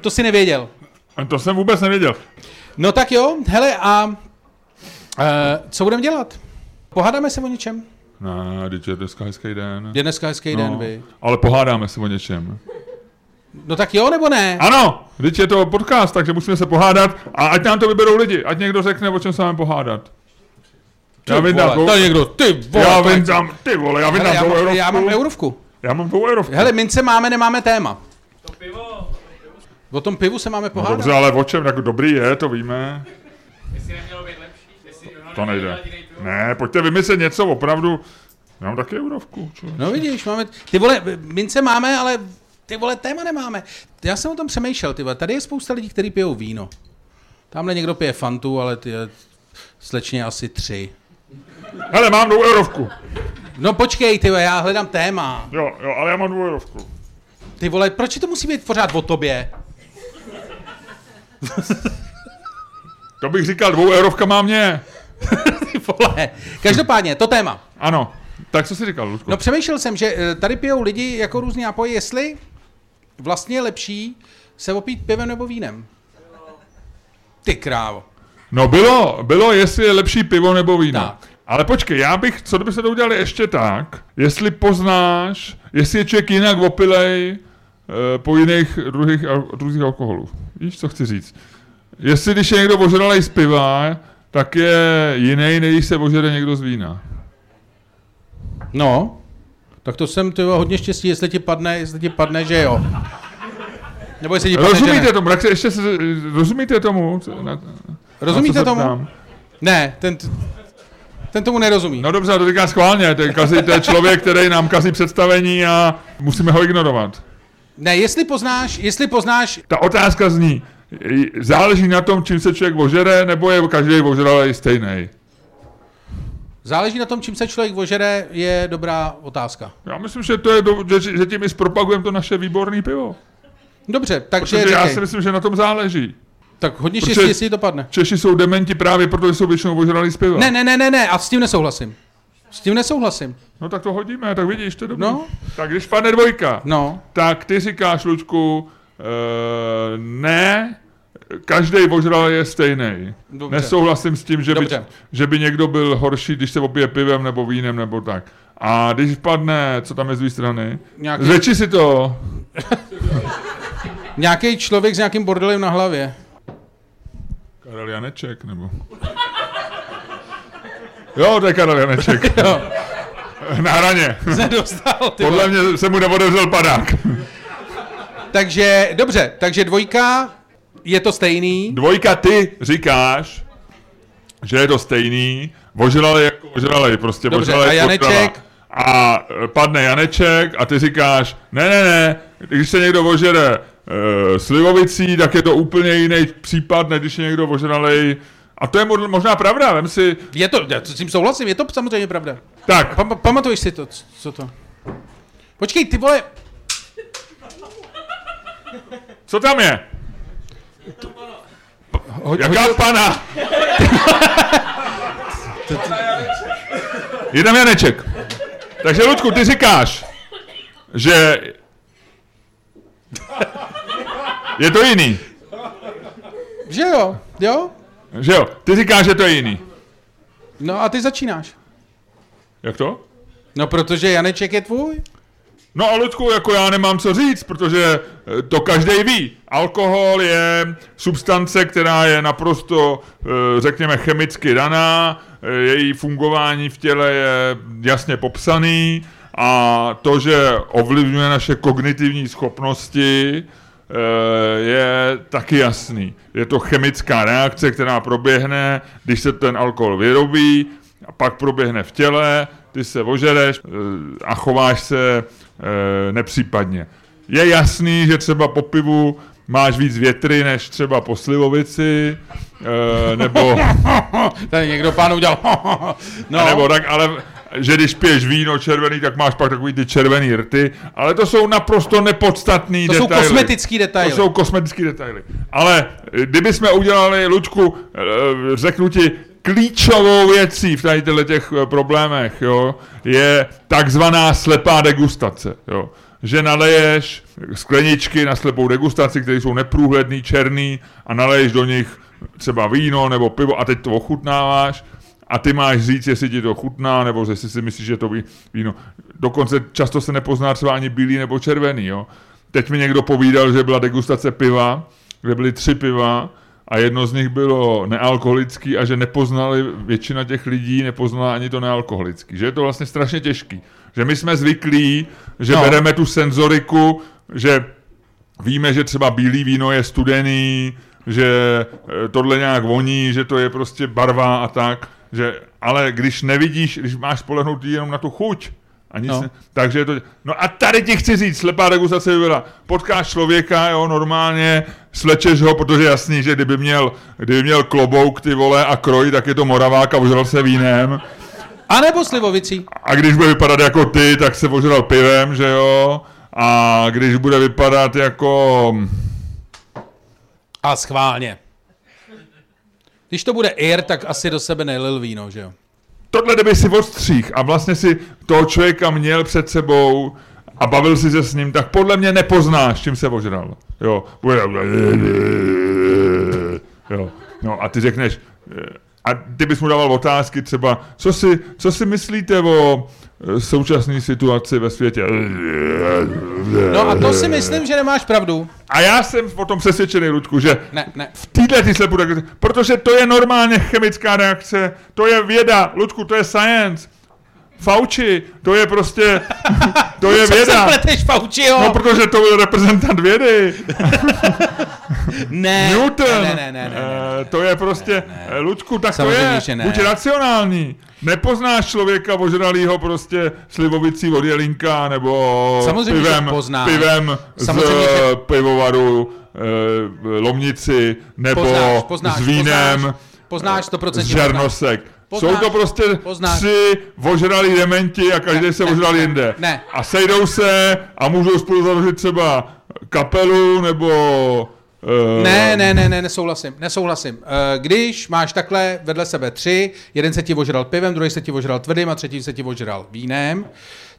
to si nevěděl. to jsem vůbec nevěděl. No tak jo, hele a uh, co budeme dělat? Pohádáme se o něčem? Ne, teď je dneska hezký den. Je dneska hezký den, vy. ale pohádáme se o něčem. No tak jo, nebo ne? Ano, teď je to podcast, takže musíme se pohádat a ať nám to vyberou lidi, ať někdo řekne, o čem se máme pohádat. Ty já vole, dvou, to je někdo, ty vole, já vyndám, ty vole, já já, dvou eurovku. já mám eurovku. Já mám dvou eurovku. Hele, mince máme, nemáme téma. To pivo, O tom pivu se máme no, pohádat. dobře, ale o čem, jako dobrý je, to víme. jestli nemělo být lepší, jestli To nejde. Ne, pojďte vymyslet něco opravdu. Já mám taky eurovku. Čo? No vidíš, máme, ty vole, mince máme, ale ty vole, téma nemáme. Já jsem o tom přemýšlel, ty vole, tady je spousta lidí, kteří pijou víno. Tamhle někdo pije fantu, ale ty slečně asi tři. Hele, mám dvou eurovku. No počkej, ty vole, já hledám téma. Jo, jo, ale já mám dvou eurovku. Ty vole, proč to musí být pořád o tobě? To bych říkal, dvou eurovka má mě. Ty vole. Každopádně, to téma. Ano. Tak co jsi říkal, Ludku? No přemýšlel jsem, že eh, tady pijou lidi jako různý nápoje, jestli vlastně je lepší se opít pivem nebo vínem? Ty krávo. No bylo, bylo, jestli je lepší pivo nebo víno. Tak. Ale počkej, já bych, co kdyby se to udělali ještě tak, jestli poznáš, jestli je člověk jinak opilej e, po jiných druhých, druzích alkoholů. Víš, co chci říct? Jestli když je někdo ožralej z piva, tak je jiný, než se ožere někdo z vína. No, tak to jsem ty hodně štěstí, jestli ti padne, jestli ti padne, že jo. Nebo jestli ti padne, Rozumíte tomu? Tak se ještě se, rozumíte tomu? Co- Na, Rozumíte na tomu? ptám? Ne, ten, ten tomu nerozumí. No dobře, to říká schválně, to je, kazí, to je člověk, který nám kazí představení a musíme ho ignorovat. Ne, jestli poznáš, jestli poznáš, Ta otázka zní, záleží na tom, čím se člověk ožere, nebo je každý ožralý stejný. Záleží na tom, čím se člověk ožere, je dobrá otázka. Já myslím, že, to je do, že, že tím i zpropagujeme to naše výborné pivo. Dobře, takže Protože já si myslím, že na tom záleží. Tak hodně štěstí, jestli to padne. Češi jsou dementi právě proto, že jsou většinou ožralí z piva. Ne, ne, ne, ne, ne, a s tím nesouhlasím. S tím nesouhlasím. No tak to hodíme, tak vidíš, to je dobrý. No. Tak když padne dvojka, No, tak ty říkáš, Lučku, uh, ne, každý ožralý je stejný. Dobře. Nesouhlasím s tím, že by, Dobře. že by někdo byl horší, když se opije pivem nebo vínem nebo tak. A když padne, co tam je z druhé strany? Nějaký- Řeči si to. nějaký člověk s nějakým bordelem na hlavě. Karel Janeček, nebo? Jo, to je Karel Janeček. Jo, Na hraně. nedostal, ty Podle mě se mu neodevřel padák. Takže, dobře, takže dvojka, je to stejný. Dvojka, ty říkáš, že je to stejný, ožralej jako ožralej, prostě Dobře, a jako Janeček? A e, padne Janeček a ty říkáš, ne, ne, ne, když se někdo ožere e, slivovicí, tak je to úplně jiný případ, než když je někdo ožralej. A to je mo- možná pravda, vem si, Je to, já s tím souhlasím, je to samozřejmě pravda. tak, Pam, pamatuješ si to, co to? Počkej, ty vole, co tam je? Hoď, Jaká hodil- pana? Je tam Janeček. Takže, Ludku, ty říkáš, že je to jiný. že jo, jo? Že jo? Ty říkáš, že to je jiný. No a ty začínáš. Jak to? No protože Janeček je tvůj. No a Ludku, jako já nemám co říct, protože eh, to každý ví. Alkohol je substance, která je naprosto, eh, řekněme, chemicky daná, eh, její fungování v těle je jasně popsaný a to, že ovlivňuje naše kognitivní schopnosti, je taky jasný. Je to chemická reakce, která proběhne, když se ten alkohol vyrobí, a pak proběhne v těle, ty se ožereš eh, a chováš se eh, nepřípadně. Je jasný, že třeba po pivu máš víc větry, než třeba po slivovici, eh, nebo, Tady někdo pán udělal. no, nebo tak, ale že když piješ víno červený, tak máš pak takový ty červený rty, ale to jsou naprosto nepodstatný to jsou detaily. kosmetický detaily. To jsou kosmetické detaily. Ale kdyby jsme udělali, Lučku, řeknu ti, klíčovou věcí v tady těch eh, problémech, jo, je takzvaná slepá degustace, jo. Že naleješ skleničky na slepou degustaci, které jsou neprůhledný, černý a naleješ do nich třeba víno nebo pivo a teď to ochutnáváš a ty máš říct, jestli ti to chutná, nebo jestli si myslíš, že to ví- víno. Dokonce často se nepozná třeba ani bílý nebo červený, jo. Teď mi někdo povídal, že byla degustace piva, kde byly tři piva a jedno z nich bylo nealkoholický a že nepoznali, většina těch lidí nepoznala ani to nealkoholický. Že je to vlastně strašně těžký. Že my jsme zvyklí, že No. bereme tu senzoriku, že víme, že třeba bílý víno je studený, že eh, tohle nějak voní, že to je prostě barva a tak, že, ale když nevidíš, když máš spolehnout jenom na tu chuť, a nic No. ne, takže je to, no a tady ti chci říct, slepá degustace by byla, potkáš člověka, jo, normálně, slečeš ho, protože jasný, že kdyby měl, kdyby měl klobouk, ty vole, a kroj, tak je to moravák a ožral se vínem, A nebo slivovicí. a když bude vypadat jako ty, tak se ožral pivem, že jo, a když bude vypadat jako, A schválně. Když to bude ir, tak asi do sebe nelil víno, že jo? Tohle kdyby si odstřih a vlastně si toho člověka měl před sebou a bavil si se s ním, tak podle mě nepoznáš, čím se ožral. Jo, jo. No a ty řekneš, a ty bys mu dával otázky třeba, co si, co si myslíte o eh, současné situaci ve světě? No a to si myslím, že nemáš pravdu. A já jsem o tom přesvědčený, Ludku, že Ne, ne. v téhle ty slepu, protože to je normálně chemická reakce, to je věda, Ludku, to je science. Fauci, to je prostě, to je Co se věda. Fauciho? No, protože to byl reprezentant vědy. ne, Newton. ne, ne, ne, ne, ne, Eh, To je prostě, ne, Ludku, tak Samozřejmě, to je, že ne. buď racionální. Nepoznáš člověka ožralýho prostě slivovicí od jelinka nebo Samozřejmě, že pivem, poznáš. pivem Samozřejmě, z že- pivovaru eh, Lomnici nebo Poznáš, poznáš, s vínem poznáš, poznáš, 100% z žernosek. Poznáš, Jsou to prostě poznáš. tři ožralí dementi a každý Ne, se ne, ožral ne, jinde. ne. A sejdou se a můžou spolu založit třeba kapelu nebo... eh, Ne, ne, ne, ne, nesouhlasím, nesouhlasím. Eh, Když máš takhle vedle sebe tři, jeden se ti ožral pivem, druhý se ti ožral tvrdým a třetí se ti ožral vínem,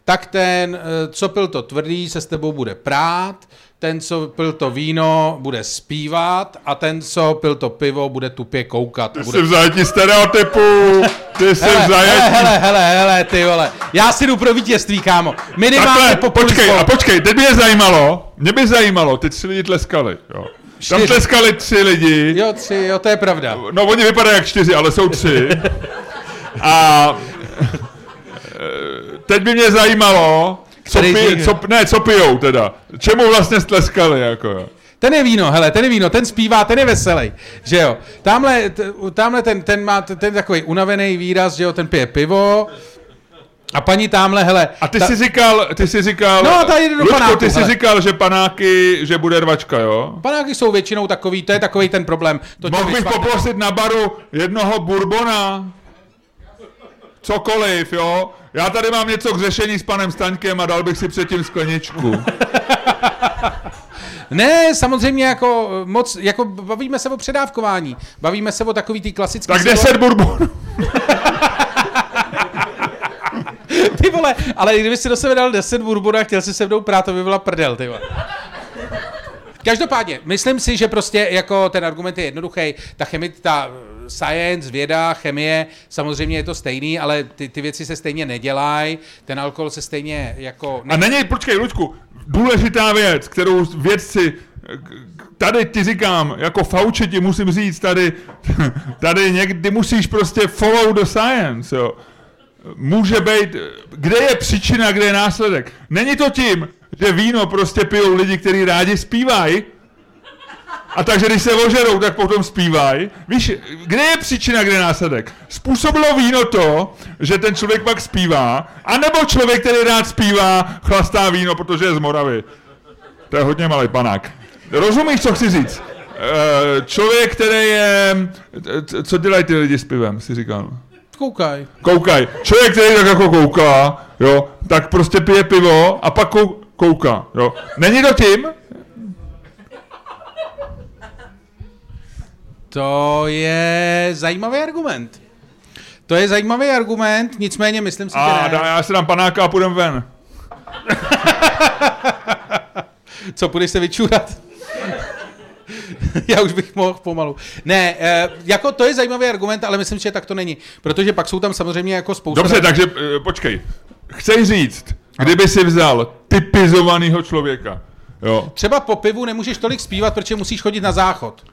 tak ten, eh, co pil to tvrdý, se s tebou bude prát, ten, co pil to víno, bude zpívat a ten, co pil to pivo, bude tupě koukat. Ty Bude... jsi v zajetí stereotypů, ty jsi v Hele, hele, zajetí... hele, hele, hele, ty vole. Já si jdu pro vítězství, kámo. Minimálně Takhle, po počkej, a počkej, teď mě zajímalo, mě by zajímalo, ty tři lidi tleskali, jo. Tam Čtyři. tleskali tři lidi, Jo, tři, jo, to je pravda. no oni vypadají jak čtyři, ale jsou tři. A eh, teď by mě zajímalo, co, pij, co, ne, co pijou teda. Čemu vlastně stleskali, jako jo. Ten je víno, hele, ten je víno, ten zpívá, ten je veselý, že jo. Tamhle, t- tamhle ten, ten má ten takový unavený výraz, že jo, ten pije pivo. A paní tamhle, hele. A ty ta, jsi říkal, ty jsi říkal, No, tady jde do Luďko, panáku, ty jsi hele. říkal, že panáky, že bude rvačka, jo? Panáky jsou většinou takový, to je takový ten problém. To Mohl bych poprosit na baru jednoho bourbona? Cokoliv, jo? Já tady mám něco k řešení s panem Staňkem a dal bych si předtím skleničku. Ne, samozřejmě jako eh, moc, jako bavíme se o předávkování. Bavíme se o takový ty klasický... Tak silo- 10 bourbonů. Ty vole, ale kdyby si do sebe dal 10 bourbon a chtěl si se mnou prát, to by byla prdel, ty vole. Každopádně, myslím si, že prostě jako ten argument je jednoduchý. Ta chemie, ta science, věda, chemie, samozřejmě je to stejný, ale ty, ty věci se stejně nedělají, ten alkohol se stejně jako... A není, počkej, Luďku, důležitá věc, kterou vědci, tady ti říkám, jako Fauci ti musím říct, tady, tady někdy musíš prostě follow the science, jo. Může být, kde je příčina, kde je následek. Není to tím, že víno prostě pijou lidi, kteří rádi zpívají, a takže když se ožerou, tak potom zpívají. Víš, kde je příčina, kde je následek? Způsobilo víno to, že ten člověk pak zpívá, anebo člověk, který rád zpívá, chlastá víno, protože je z Moravy. To je hodně malý panák. Rozumíš, co chci říct? Eh, Člověk, který je... c- Co dělají ty lidi s pivem, si říkal? Koukaj. Koukaj. Člověk, který tak jako kouká, jo, tak prostě pije pivo a pak kou- kouká, jo. Není to tím? To je zajímavý argument. To je zajímavý argument, nicméně myslím si, A že ne. já si dám panáka a půjdem ven. Co, půjdeš se vyčůrat? Já už bych mohl pomalu. Ne, eh, jako to je zajímavý argument, ale myslím, že tak to není. Protože pak jsou tam samozřejmě jako spousta... Dobře, takže eh, počkej. Chceš říct, kdyby si vzal typizovaného člověka, jo, Třeba po pivu nemůžeš tolik zpívat, protože musíš chodit na záchod.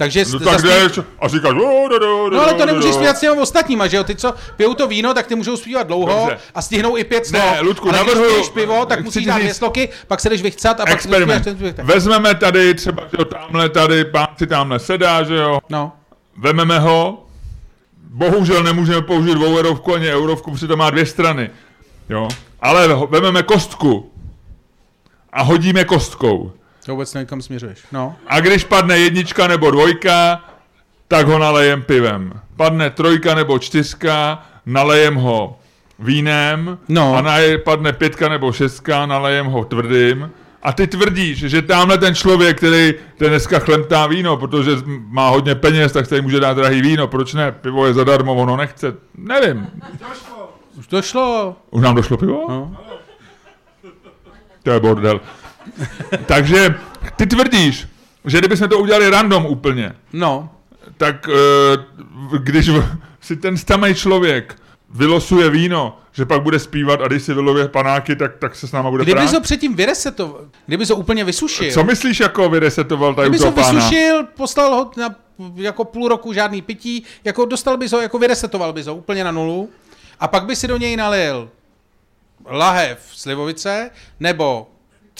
Takže no tak zas ty- jdeš a říkáš, "O, do, do, do, No ale to nemůžeš do." zpívat s těmi ostatníma, že jo? Ty, co pijou to víno, tak ty můžou zpívat dlouho Dobře. a stihnou i pět slov. Ne, Ludku, ale navrhuju- když pivo, tak musíš dát dvě sloky, pak se jdeš vychcat a pak Experiment. zpíváš ten. Vezmeme tady třeba, že jo, tamhle tady, pán si tamhle sedá, že jo, No. vememe ho, bohužel nemůžeme použít dvoueurovku ani eurovku, protože to má dvě strany, jo, ale vememe kostku a hodíme kostkou. To vůbec nevím, kam směřuješ. No. A když padne jednička nebo dvojka, tak ho nalejem pivem. Padne trojka nebo čtyřka, nalejem ho vínem. No. A naje, padne pětka nebo šestka, nalejem ho tvrdým. A ty tvrdíš, že tamhle ten člověk, který ten dneska chlemtá víno, protože má hodně peněz, tak se může dát drahý víno. Proč ne? Pivo je zadarmo, ono nechce. Nevím. Už to šlo. Už nám došlo pivo? No. To je bordel. Takže ty tvrdíš, že kdybychom to udělali random úplně, No, tak eh, když si ten stamej člověk vylosuje víno, že pak bude zpívat a když si vylově panáky, tak, tak se s náma bude kdyby to předtím vyresetoval, kdyby to úplně vysušil, Co myslíš, jako vyresetoval tady kdyby to pána? vysušil, poslal ho na jako půl roku žádný pití, jako dostal bys ho, jako vyresetoval bys ho úplně na nulu a pak by si do něj nalil lahev slivovice, nebo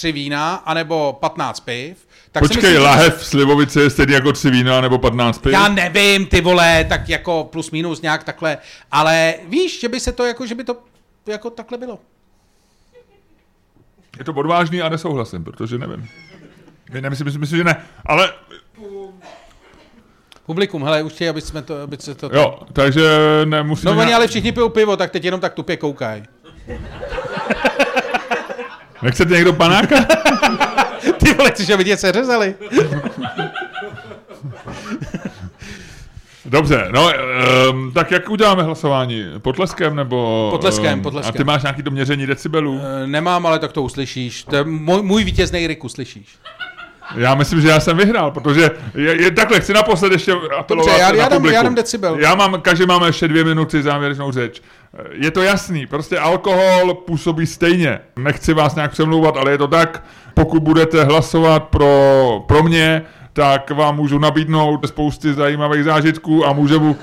tři vína, anebo 15 piv, tak Počkej, myslím, lahev slivovice je stejný jako tři vína nebo 15 piv? Já nevím, ty vole, tak jako plus minus nějak takhle, ale víš, že by se to jako, že by to jako takhle bylo. Je to odvážný a nesouhlasím, protože nevím. My nemyslím, myslím, myslím, že ne. Ale Publikum, hele, už chtějí, aby jsme to, aby se to... jo, takže nemusíme... No oni nějak- ale všichni pijou pivo, tak teď jenom tak tupě koukaj. Nechcete někdo panáka? Ty vole, chceš, aby tě seřezali? Dobře, no, um, tak jak uděláme hlasování? Potleskem nebo... Potleskem, ehm, potleskem. A ty máš nějaký to měření decibelů? Eh, Nemám, ale tak to uslyšíš. To je můj, můj vítězný Rick, uslyšíš. Já myslím, že já jsem vyhrál, protože je, je takhle, chci naposled ještě apelovat Dobře, já- na já dám- publikum. já dám decibel. Já mám, každý máme ještě dvě minuty závěrečnou řeč. Je to jasný, prostě alkohol působí stejně. Nechci vás nějak přemlouvat, ale je to tak. Pokud budete hlasovat pro, pro mě, tak vám můžu nabídnout spousty zajímavých zážitků a můžeme,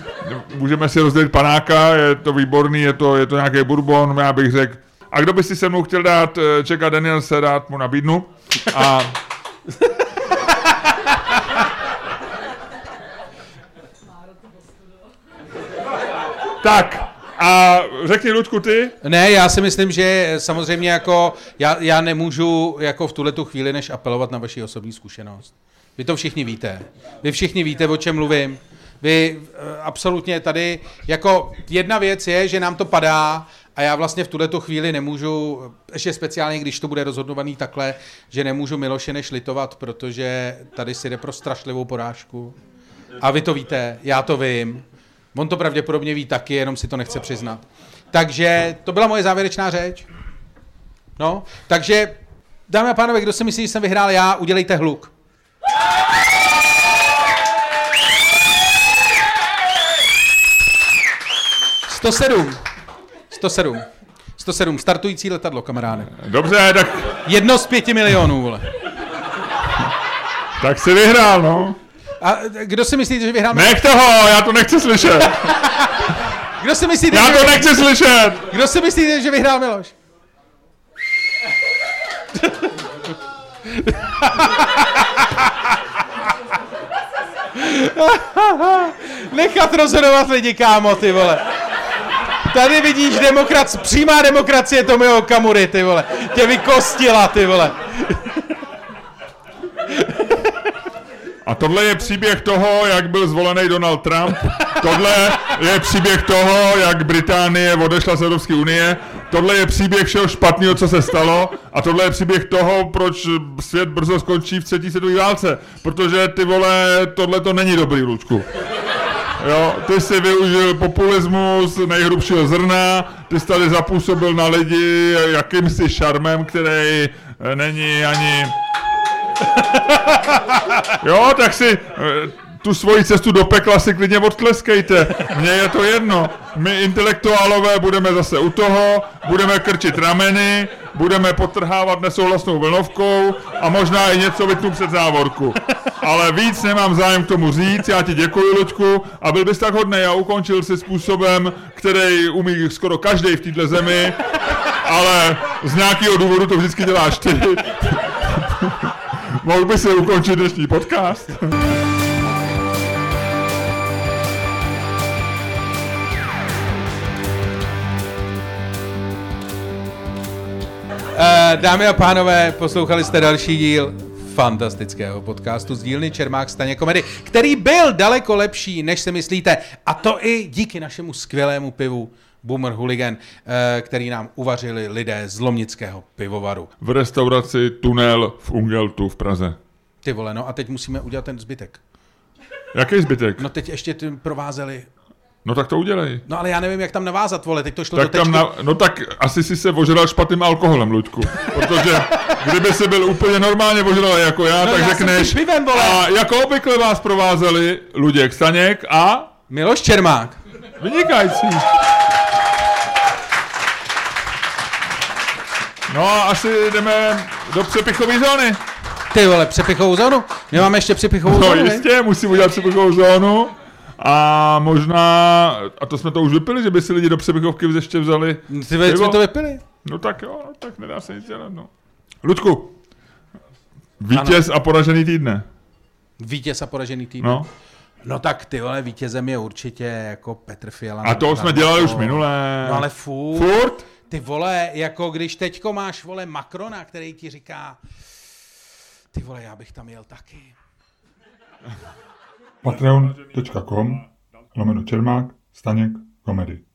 můžeme si rozdělit panáka, je to výborný, je to, je to nějaký bourbon, já bych řekl. A kdo by si se mnou chtěl dát eh, Čeka Danielse, rád mu nabídnu. A Tak, a řekni, Luďku, ty. Ne, já si myslím, že samozřejmě jako, já, já nemůžu jako v tuhle tu chvíli, než apelovat na vaši osobní zkušenost. Vy to všichni víte. Vy všichni víte, o čem mluvím. Vy eh, absolutně tady, jako jedna věc je, že nám to padá a já vlastně v tuhle tu chvíli nemůžu, ještě speciálně, když to bude rozhodnovaný takhle, že nemůžu Miloše než litovat, protože tady si jde pro strašlivou porážku. A vy to víte, já to vím. On to pravděpodobně ví taky, jenom si to nechce přiznat. Takže to byla moje závěrečná řeč. No, takže, dámy a pánové, kdo si myslí, že jsem vyhrál já, udělejte hluk. Sto sedm. 107. 107. Startující letadlo, kamaráde. Dobře, tak, Jedno z pěti milionů, vole. tak si vyhrál, no. A kdo si myslíte, že vyhrál? Nech toho, já to nechci slyšet. Kdo si myslíte, Já že... to nechci slyšet. Kdo si myslíte, že vyhrál Miloš? Nechat rozhodovat lidi, kámo, ty vole. Tady vidíš demokrac, přímá demokracie Tomio Kamury, ty vole. Tě vykostila, ty vole. A tohle je příběh toho, jak byl zvolený Donald Trump. Tohle je příběh toho, jak Británie odešla z Evropské unie. Tohle je příběh všeho špatného, co se stalo. A tohle je příběh toho, proč svět brzo skončí v třetí světové válce. Protože ty vole, tohle to není dobrý, Lučku. Jo, ty jsi využil populismus nejhrubšího zrna, ty jsi tady zapůsobil na lidi jakýmsi šarmem, který není ani... Jo, tak si eh, tu svoji cestu do pekla si klidně odtleskejte. Mně je to jedno. My intelektuálové budeme zase u toho, budeme krčit rameny, budeme potrhávat nesouhlasnou vlnovkou a možná i něco vytnu před závorku. Ale víc nemám zájem k tomu říct, já ti děkuji, Luďku, a byl bys tak hodný a ukončil si způsobem, který umí skoro každý v této zemi, ale z nějakého důvodu to vždycky děláš ty. Mohl by si ukončit dnešní podcast? Eh, Dámy a pánové, poslouchali jste další díl fantastického podcastu z dílny Čermák Staně komedy, který byl daleko lepší, než si myslíte. A to i díky našemu skvělému pivu Boomer Hooligan, eh, který nám uvařili lidé z Lomnického pivovaru. V restauraci Tunel v Ungeltu v Praze. Ty vole, no a teď musíme udělat ten zbytek. Jaký zbytek? No teď ještě tím provázeli No tak to udělej. No ale já nevím, jak tam navázat, vole, teď to šlo Tak do tam na, no tak asi si se ožral špatným alkoholem, Luďku. Protože kdyby si byl úplně normálně ožral jako já, No tak já řekneš... pivem, vole. A jako obvykle vás provázeli Luděk Staněk a... Miloš Čermák. Vynikající. No a asi jdeme do přepichové zóny. Ty vole, přepichovou zónu? My máme ještě přepichovou No zónu, ne? jistě, musím udělat přepichovou zónu. A možná, a to jsme to už vypili, že by si lidi do přepichovky ještě vzali. Ty pivo. jsme to vypili. No tak jo, no, tak nedá se nic dělat, no. Ludku, vítěz a poražený týdne. Vítěz a poražený tým. No. No tak ty vole, vítězem je určitě jako Petr Fiala. A to jsme dělali Bakal. už minule. No ale furt. Furt? Ty vole, jako když teďko máš, vole, Macrona, který ti říká, ty vole, já bych tam jel taky. patreon.com lomeno Čermák, Staněk, komedy.